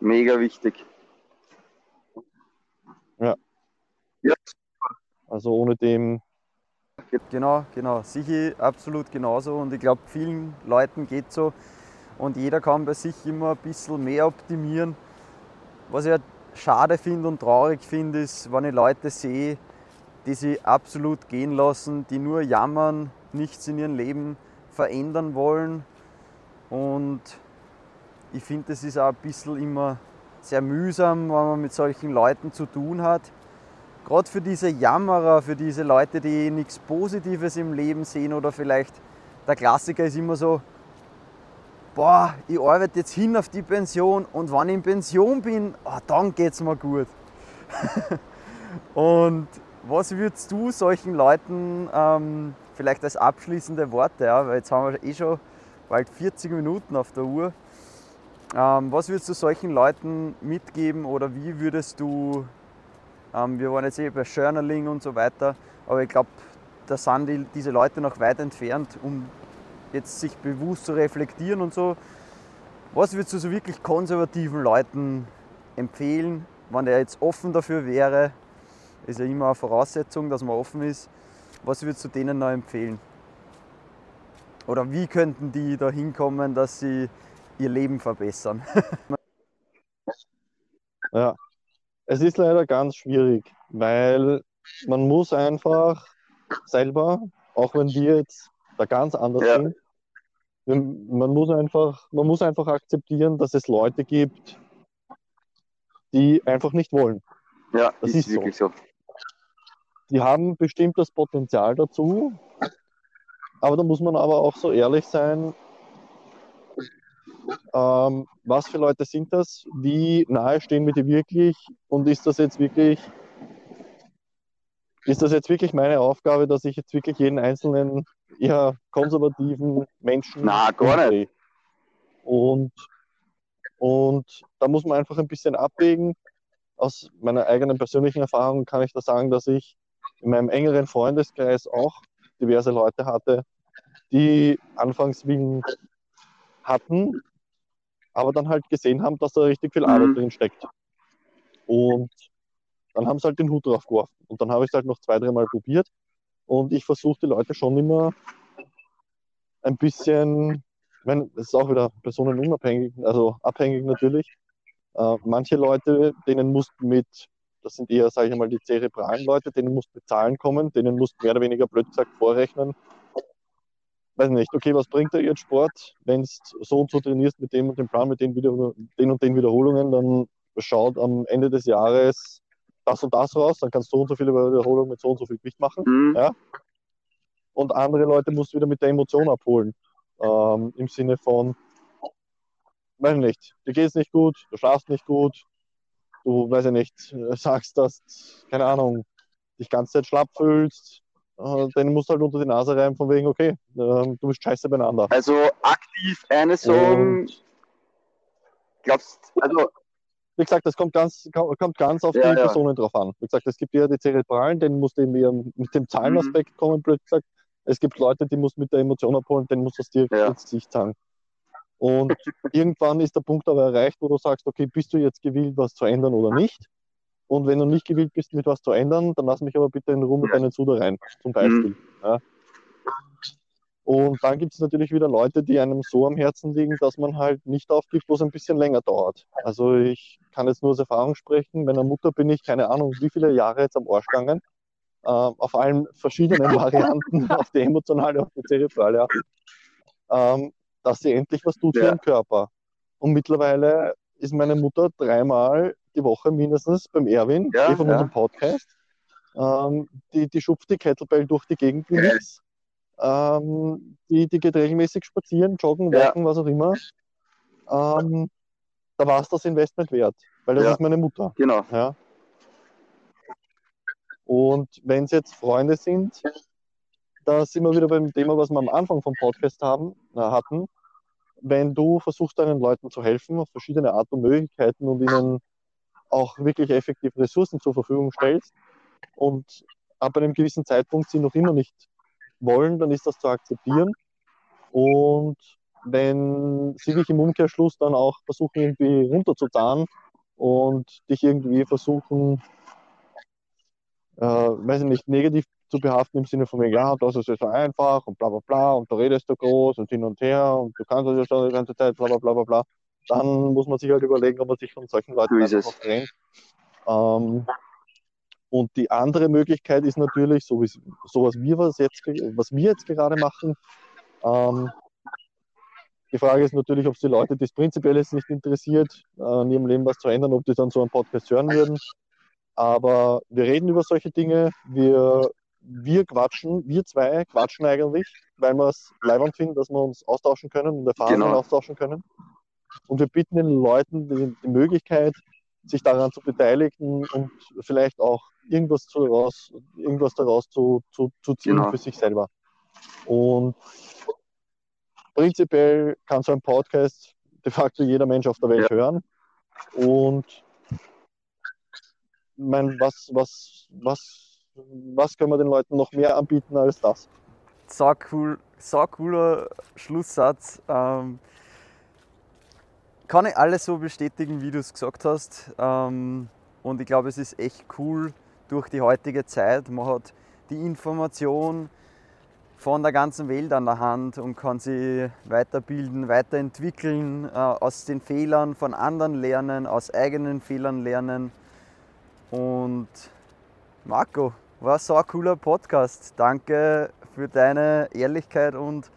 Mega wichtig. Ja. Ja, Also ohne dem, Genau, genau. Sicher absolut genauso. Und ich glaube, vielen Leuten geht so. Und jeder kann bei sich immer ein bisschen mehr optimieren. Was ich halt schade finde und traurig finde, ist, wenn ich Leute sehe, die sich absolut gehen lassen, die nur jammern, nichts in ihrem Leben verändern wollen. Und ich finde, es ist auch ein bisschen immer sehr mühsam, wenn man mit solchen Leuten zu tun hat gerade für diese Jammerer, für diese Leute, die nichts Positives im Leben sehen oder vielleicht der Klassiker ist immer so, boah, ich arbeite jetzt hin auf die Pension und wenn ich in Pension bin, ah, dann geht's mir gut. und was würdest du solchen Leuten ähm, vielleicht als abschließende Worte, ja, weil jetzt haben wir eh schon bald 40 Minuten auf der Uhr, ähm, was würdest du solchen Leuten mitgeben oder wie würdest du ähm, wir waren jetzt eh bei Journaling und so weiter, aber ich glaube, da sind die, diese Leute noch weit entfernt, um jetzt sich bewusst zu reflektieren und so. Was würdest du so wirklich konservativen Leuten empfehlen, wenn der jetzt offen dafür wäre? Ist ja immer eine Voraussetzung, dass man offen ist. Was würdest du denen noch empfehlen? Oder wie könnten die da hinkommen, dass sie ihr Leben verbessern? ja. Es ist leider ganz schwierig, weil man muss einfach selber, auch wenn wir jetzt da ganz anders Ja. sind, man muss einfach, man muss einfach akzeptieren, dass es Leute gibt, die einfach nicht wollen. Ja, Das ist, ist so. wirklich so. Die haben bestimmt das Potenzial dazu, aber da muss man aber auch so ehrlich sein, ähm, was für Leute sind das, wie nahe stehen wir die wirklich? Und ist das jetzt wirklich, ist das jetzt wirklich meine Aufgabe, dass ich jetzt wirklich jeden einzelnen eher konservativen Menschen Na, gar nicht. Und, und da muss man einfach ein bisschen abwägen. Aus meiner eigenen persönlichen Erfahrung kann ich da sagen, dass ich in meinem engeren Freundeskreis auch diverse Leute hatte, die anfangs Willen hatten, aber dann halt gesehen haben, dass da richtig viel Mhm. Arbeit drin steckt. Und dann haben sie halt den Hut drauf geworfen. Und dann habe ich es halt noch zwei, dreimal probiert. Und ich versuche die Leute schon immer ein bisschen, ich meine, es ist auch wieder personenunabhängig, also abhängig natürlich. Äh, manche Leute, denen musst mit, das sind eher, sage ich mal, die zerebralen Leute, denen musst du mit Zahlen kommen, denen musst du mehr oder weniger blöd gesagt vorrechnen. Weiß nicht, okay, was bringt dir jetzt Sport, wenn du so und so trainierst mit dem und dem Plan, mit den, wieder, den und den Wiederholungen, dann schaut am Ende des Jahres das und das raus, dann kannst du so und so viele Wiederholungen mit so und so viel Gewicht machen. Mhm. Ja. Und andere Leute musst du wieder mit der Emotion abholen. Ähm, Im Sinne von, weiß ich nicht, dir geht es nicht gut, du schlafst nicht gut, du, weiß ich nicht, sagst, dass, keine Ahnung, dich ganze Zeit schlapp fühlst, äh, dann musst du halt unter die Nase rein von wegen, okay, ähm, du bist scheiße beieinander. Also aktiv eine Song, Und glaubst also wie gesagt, das kommt ganz, kommt ganz auf Ja, die ja. Personen drauf an. Wie gesagt, es gibt ja die Zerebralen, denen musst du eben eher mit dem Zahlenaspekt kommen, blöd gesagt. Es gibt Leute, die musst du mit der Emotion abholen, denen musst du es direkt Ja. ins Gesicht sagen. Und irgendwann ist der Punkt aber erreicht, wo du sagst, okay, bist du jetzt gewillt, was zu ändern oder nicht? Und wenn du nicht gewillt bist, mit was zu ändern, dann lass mich aber bitte in Ruhe mit deinen Suder rein, zum Beispiel. Ja. Und dann gibt es natürlich wieder Leute, die einem so am Herzen liegen, dass man halt nicht aufgibt, wo es ein bisschen länger dauert. Also ich kann jetzt nur aus Erfahrung sprechen. Meiner Mutter bin ich keine Ahnung, wie viele Jahre jetzt am Arsch gegangen. Äh, auf allen verschiedenen Varianten, auf die emotionale, auf die zerebrale, ähm, dass sie endlich was tut für Ja. ihren Körper. Und mittlerweile ist meine Mutter dreimal die Woche mindestens beim Erwin, Ja, eh von ja. unserem Podcast. Ähm, die, die schupft die Kettlebell durch die Gegend wie. Ähm, die, die geht regelmäßig spazieren, joggen, walken, was auch immer. Ähm, da war es das Investment wert, weil das ist meine Mutter. genau. Ja. Und wenn es jetzt Freunde sind, da sind wir wieder beim Thema, was wir am Anfang vom Podcast haben, äh, hatten. Wenn du versuchst, deinen Leuten zu helfen auf verschiedene Art und Möglichkeiten und ihnen auch wirklich effektiv Ressourcen zur Verfügung stellst und ab einem gewissen Zeitpunkt sie noch immer nicht wollen, dann ist das zu akzeptieren. Und wenn sie dich im Umkehrschluss dann auch versuchen, irgendwie runterzuzahlen und dich irgendwie versuchen, äh, weiß ich nicht, negativ zu behaften im Sinne von, ja, das ist ja so einfach und bla bla bla und du redest du groß und hin und her und du kannst das ja schon die ganze Zeit, bla bla bla bla bla, dann muss man sich halt überlegen, ob man sich von solchen Leuten einfach trennt. Ähm, und die andere Möglichkeit ist natürlich, so, wie, so was, wir, was, jetzt, was wir jetzt gerade machen, ähm, die Frage ist natürlich, ob es die Leute, die es prinzipiell jetzt nicht interessiert, äh, in ihrem Leben was zu ändern, ob die dann so einen Podcast hören würden. Aber wir reden über solche Dinge, wir, wir quatschen, wir zwei quatschen eigentlich, weil wir es leibend finden, dass wir uns austauschen können und Erfahrungen Genau. austauschen können. Und wir bieten den Leuten die, die Möglichkeit, sich daran zu beteiligen und vielleicht auch irgendwas, zu raus, irgendwas daraus zu, zu, zu ziehen Genau. für sich selber. Und prinzipiell kann so ein Podcast de facto jeder Mensch auf der Welt hören. Und mein, was, was, was, was können wir den Leuten noch mehr anbieten als das? sau cool, sau cooler Schlusssatz. Ähm, kann ich alles so bestätigen, wie du es gesagt hast. Ähm, und ich glaube, es ist echt cool durch die heutige Zeit. Man hat die Information von der ganzen Welt an der Hand und kann sich weiterbilden, weiterentwickeln, äh, aus den Fehlern von anderen lernen, aus eigenen Fehlern lernen. Und Marco, war so ein cooler Podcast. Danke für deine Ehrlichkeit und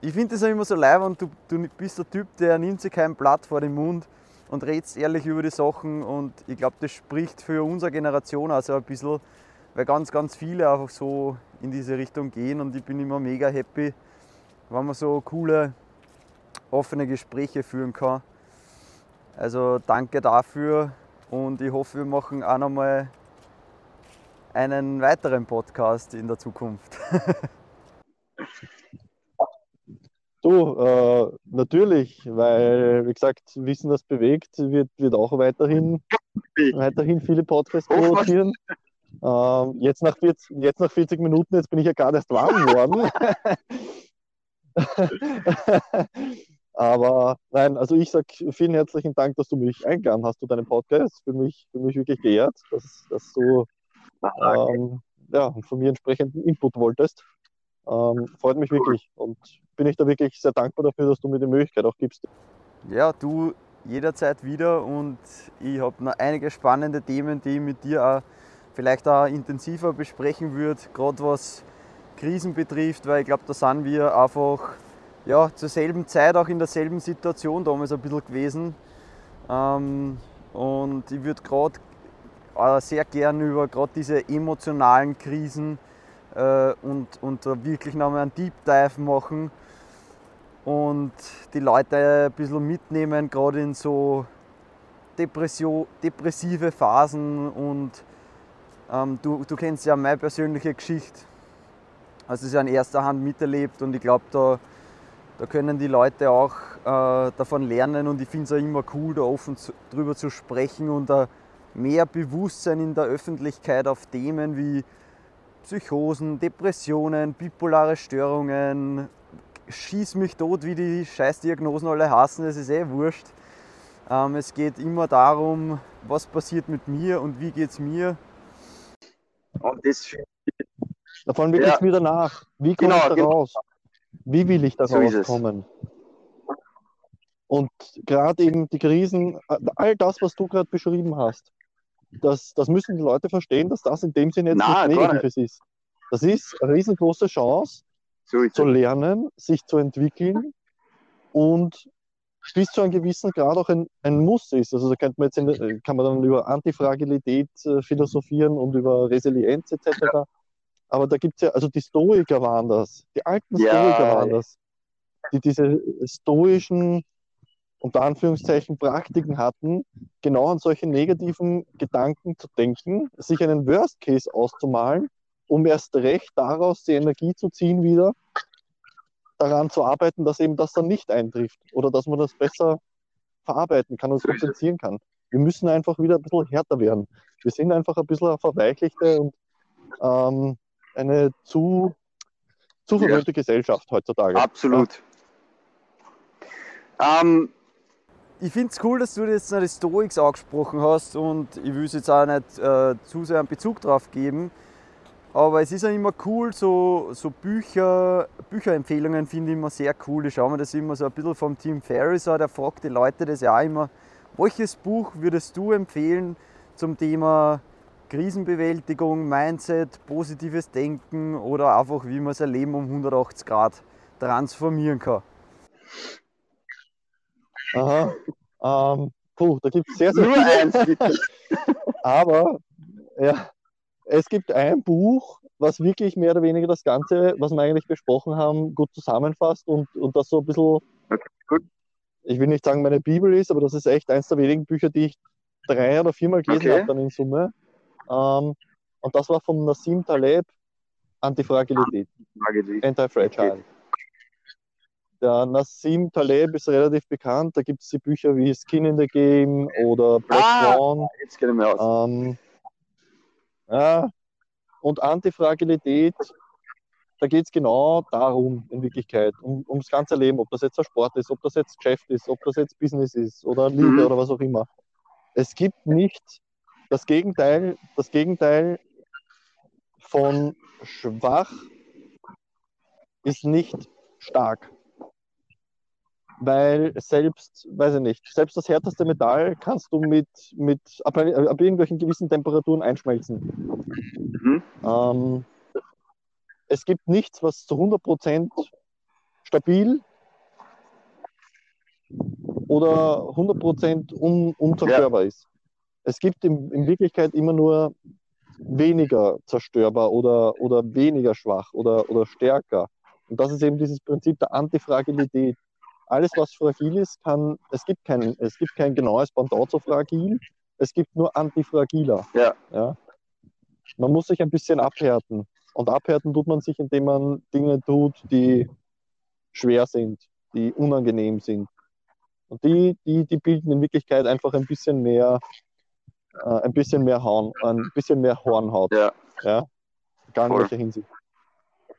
ich finde es auch immer so leibend, du, du bist der Typ, der nimmt sich kein Blatt vor den Mund und redet ehrlich über die Sachen und ich glaube, das spricht für unsere Generation also ein bisschen, weil ganz, ganz viele einfach so in diese Richtung gehen und ich bin immer mega happy, wenn man so coole, offene Gespräche führen kann. Also danke dafür und ich hoffe, wir machen auch nochmal einen weiteren Podcast in der Zukunft. Du, äh, natürlich, weil, wie gesagt, Wissen, das bewegt, wird, wird auch weiterhin, weiterhin viele Podcasts wir. produzieren. Ähm, jetzt, nach 40, jetzt nach 40 Minuten, jetzt bin ich ja gerade erst warm geworden. Aber nein, also ich sage vielen herzlichen Dank, dass du mich eingeladen hast zu deinem Podcast. Für mich, für mich wirklich geehrt, dass, dass du ähm, ja, von mir entsprechenden Input wolltest. Ähm, freut mich wirklich und bin ich da wirklich sehr dankbar dafür, dass du mir die Möglichkeit auch gibst. Ja, du jederzeit wieder und ich habe noch einige spannende Themen, die ich mit dir auch vielleicht auch intensiver besprechen würde, gerade was Krisen betrifft, weil ich glaube, da sind wir einfach ja, zur selben Zeit auch in derselben Situation damals ein bisschen gewesen. Ähm, und ich würde gerade sehr gern über gerade diese emotionalen Krisen äh, und, und da wirklich nochmal einen Deep Dive machen und die Leute ein bisschen mitnehmen, gerade in so Depression, depressive Phasen und ähm, du, du kennst ja meine persönliche Geschichte, hast es ja in erster Hand miterlebt und ich glaube, da, da können die Leute auch äh, davon lernen und ich finde es auch immer cool, da offen zu, drüber zu sprechen und uh, mehr Bewusstsein in der Öffentlichkeit auf Themen wie Psychosen, Depressionen, bipolare Störungen, schieß mich tot, wie die Scheißdiagnosen alle hassen, das ist eh wurscht. Ähm, es geht immer darum, was passiert mit mir und wie geht es mir. Und das Davon wirklich Ja. wieder nach. Wie komme Genau, ich da genau. raus? Wie will ich da So rauskommen? Und gerade eben die Krisen, all das, was du gerade beschrieben hast, das, das müssen die Leute verstehen, dass das in dem Sinne jetzt Nein, nichts Negatives ist. Das ist eine riesengroße Chance, so zu lernen, sich zu entwickeln und bis zu einem gewissen Grad auch ein, ein Muss ist. Also da könnte man jetzt in, der- kann man dann über Antifragilität äh, philosophieren und über Resilienz etc. Aber da gibt es ja, also die Stoiker waren das, die alten Ja. Stoiker waren das, die diese stoischen unter Anführungszeichen Praktiken hatten, genau an solche negativen Gedanken zu denken, sich einen Worst Case auszumalen, um erst recht daraus die Energie zu ziehen, wieder daran zu arbeiten, dass eben das dann nicht eintrifft oder dass man das besser verarbeiten kann und kompensieren kann. Wir müssen einfach wieder ein bisschen härter werden. Wir sind einfach ein bisschen verweichlichte und ähm, eine zu, zu verwöhnte ja. Gesellschaft heutzutage. Absolut. Ja. Ähm, ich finde es cool, dass du jetzt noch die Stoics angesprochen hast und ich will es jetzt auch nicht äh, zu sehr einen Bezug drauf geben. Aber es ist ja immer cool, so, so Bücher, Bücherempfehlungen finde ich immer sehr cool. Ich schaue mir das immer so ein bisschen vom Team Ferris an, der fragt die Leute das ja auch immer. Welches Buch würdest du empfehlen zum Thema Krisenbewältigung, Mindset, positives Denken oder einfach, wie man sein Leben um 180 Grad transformieren kann? Aha. Ähm, puh, da gibt es sehr, sehr Nur viele. eins, Aber ja, es gibt ein Buch, was wirklich mehr oder weniger das Ganze, was wir eigentlich besprochen haben, gut zusammenfasst und, und das so ein bisschen, okay, gut. ich will nicht sagen, meine Bibel ist, aber das ist echt eins der wenigen Bücher, die ich drei oder viermal gelesen Okay. habe dann in Summe. Ähm, und das war von Nassim Taleb, Antifragilität, Anti-Fragile. Der Nassim Taleb ist relativ bekannt. Da gibt es die Bücher wie Skin in the Game oder Black Ah. Swan. Jetzt ich mich aus. Ähm, ja, und Antifragilität, da geht es genau darum, in Wirklichkeit, um, ums ganze Leben, ob das jetzt ein Sport ist, ob das jetzt Geschäft ist, ob das jetzt Business ist oder Liebe Mhm. oder was auch immer. Es gibt nicht das Gegenteil, das Gegenteil von schwach ist nicht stark. Weil selbst, weiß ich nicht, selbst das härteste Metall kannst du mit, mit ab, ab irgendwelchen gewissen Temperaturen einschmelzen. Mhm. Ähm, es gibt nichts, was zu 100% stabil oder 100% un, unzerstörbar ist. Es gibt in, in Wirklichkeit immer nur weniger zerstörbar oder, oder weniger schwach oder, oder stärker. Und das ist eben dieses Prinzip der Antifragilität. Alles, was fragil ist, kann, es gibt kein, es gibt kein genaues Pendant zu fragil, es gibt nur antifragiler. Ja. Ja? Man muss sich ein bisschen abhärten. Und abhärten tut man sich, indem man Dinge tut, die schwer sind, die unangenehm sind. Und die, die, die bilden in Wirklichkeit einfach ein bisschen mehr, äh, ein bisschen mehr Horn, ein bisschen mehr Hornhaut. Ja. Ja? Egal in welcher Hinsicht.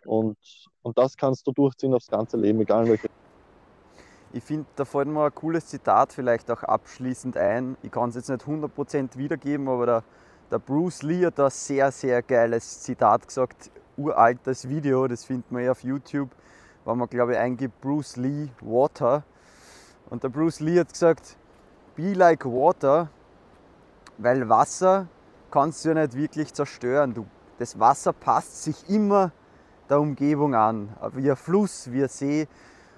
Und, und das kannst du durchziehen aufs ganze Leben, egal in welcher Ich finde, da fällt mir ein cooles Zitat vielleicht auch abschließend ein. Ich kann es jetzt nicht 100% wiedergeben, aber der, der Bruce Lee hat da sehr, sehr geiles Zitat gesagt. Uraltes Video, das findet man ja auf YouTube, wenn man, glaube ich, eingibt Bruce Lee Water. Und der Bruce Lee hat gesagt, be like water, weil Wasser kannst du ja nicht wirklich zerstören. Du, das Wasser passt sich immer der Umgebung an, wie ein Fluss, wie ein See.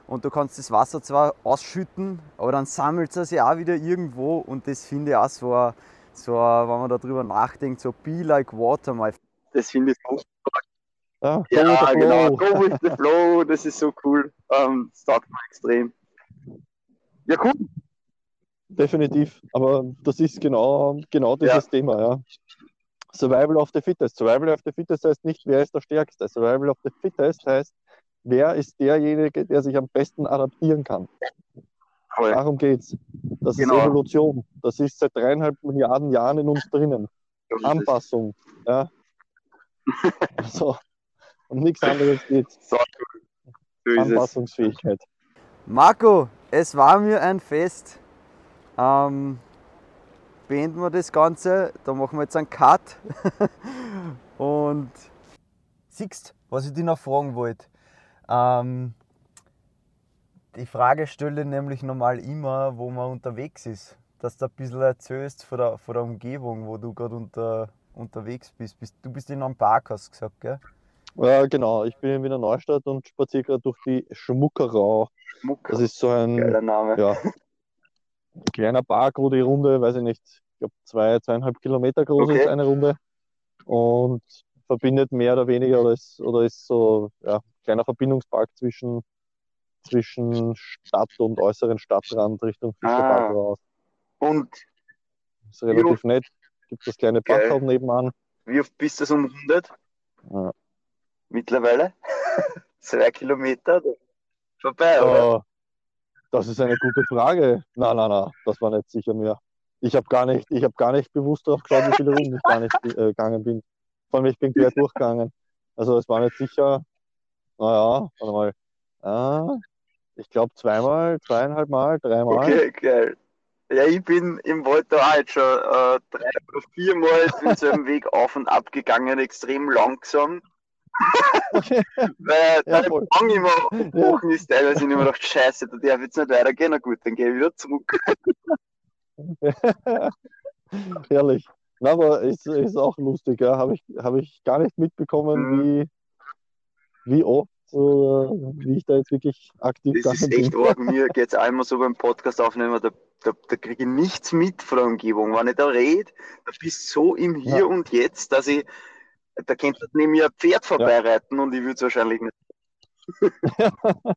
Und du kannst das Wasser zwar ausschütten, aber dann sammelt es sich auch wieder irgendwo. Und das finde ich auch so, ein, so ein, wenn man darüber nachdenkt, so be like water, my Das finde ich so. Ja, Ja, genau. Go with the flow. Das ist so cool. Ähm, das taugt mir extrem. Ja, cool. Definitiv. Aber das ist genau, genau dieses Thema, ja. Survival of the Fittest. Survival of the Fittest heißt nicht, wer ist der Stärkste. Survival of the Fittest heißt, wer ist derjenige, der sich am besten adaptieren kann. Voll. Darum geht's. Das Genau. ist Evolution. Das ist seit dreieinhalb Milliarden Jahren in uns drinnen. So ist es. Anpassung. Ja. so. Und nichts anderes geht. So cool. So es. Anpassungsfähigkeit. Marco, es war mir ein Fest. Ähm, beenden wir das Ganze. Da machen wir jetzt einen Cut. Und siehst, was ich dich noch fragen wollte. Ähm, die Frage stelle ich nämlich normal immer, wo man unterwegs ist. Dass du ein bisschen erzählst von der, von der Umgebung, wo du gerade unter, unterwegs bist. bist. Du bist in einem Park, hast du gesagt, gell? Ja, genau. Ich bin in Wiener Neustadt und spaziere gerade durch die Schmuckerau. Schmuck. Das ist so ein Geiler Name. ja, kleiner Park, wo die Runde, weiß ich nicht, ich glaube zwei, zweieinhalb Kilometer groß Okay. ist, eine Runde. Und verbindet mehr oder weniger oder ist, oder ist so ja, kleiner Verbindungspark zwischen, zwischen Stadt und äußeren Stadtrand Richtung Fischerbach Ah. raus. Und Ist relativ nett. Gibt das kleine. Bachhaus nebenan. wie oft bist du das umrundet? Ja. Mittlerweile? Zwei Kilometer vorbei, oder? Äh, das ist eine gute Frage. Nein, nein, nein, das war nicht sicher mehr. Ich habe gar nicht, ich habe gar nicht bewusst darauf geschaut, wie viele Runden ich gar nicht äh, gegangen bin. Vor allem, ich bin quer durchgegangen. Also es war nicht sicher, naja, warte mal. Ah, ich glaube zweimal, zweieinhalb Mal, dreimal. Okay, geil. Ja, ich bin im auch jetzt schon äh, drei oder viermal denselben Weg auf und ab gegangen, extrem langsam. Weil Ja, der. Empfang immer Ja. hoch ist, teilweise ich immer gedacht, scheiße, da darf jetzt nicht weitergehen. Na gut, dann gehe ich wieder zurück. Herrlich. Na, aber ist, ist auch lustig, ja. Habe ich, habe ich gar nicht mitbekommen, Mhm. wie, wie oft, äh, wie ich da jetzt wirklich aktiv Das ist echt bin. arg. Mir geht es einmal so beim Podcast aufnehmen, da, da, da kriege ich nichts mit von der Umgebung. Wenn ich da rede, da bist du so im Hier Ja. und Jetzt, dass ich, da könnte neben mir ein Pferd vorbeireiten und ich würde es wahrscheinlich nicht.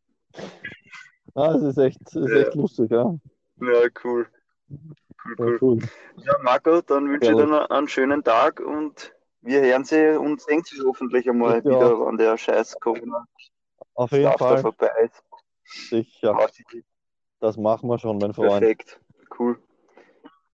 Ah, es ist echt, es ist Ja. echt lustig, ja. Ja, cool. Cool, Ja, cool. cool. Ja, Marco, dann wünsche ich dir noch einen schönen Tag und wir hören sie und sehen sie hoffentlich einmal dir wieder, wenn der scheiß Corona Auf jeden Fall, vorbei ist. sicher. Ja. Das machen wir schon, mein Freund. Perfekt. Cool.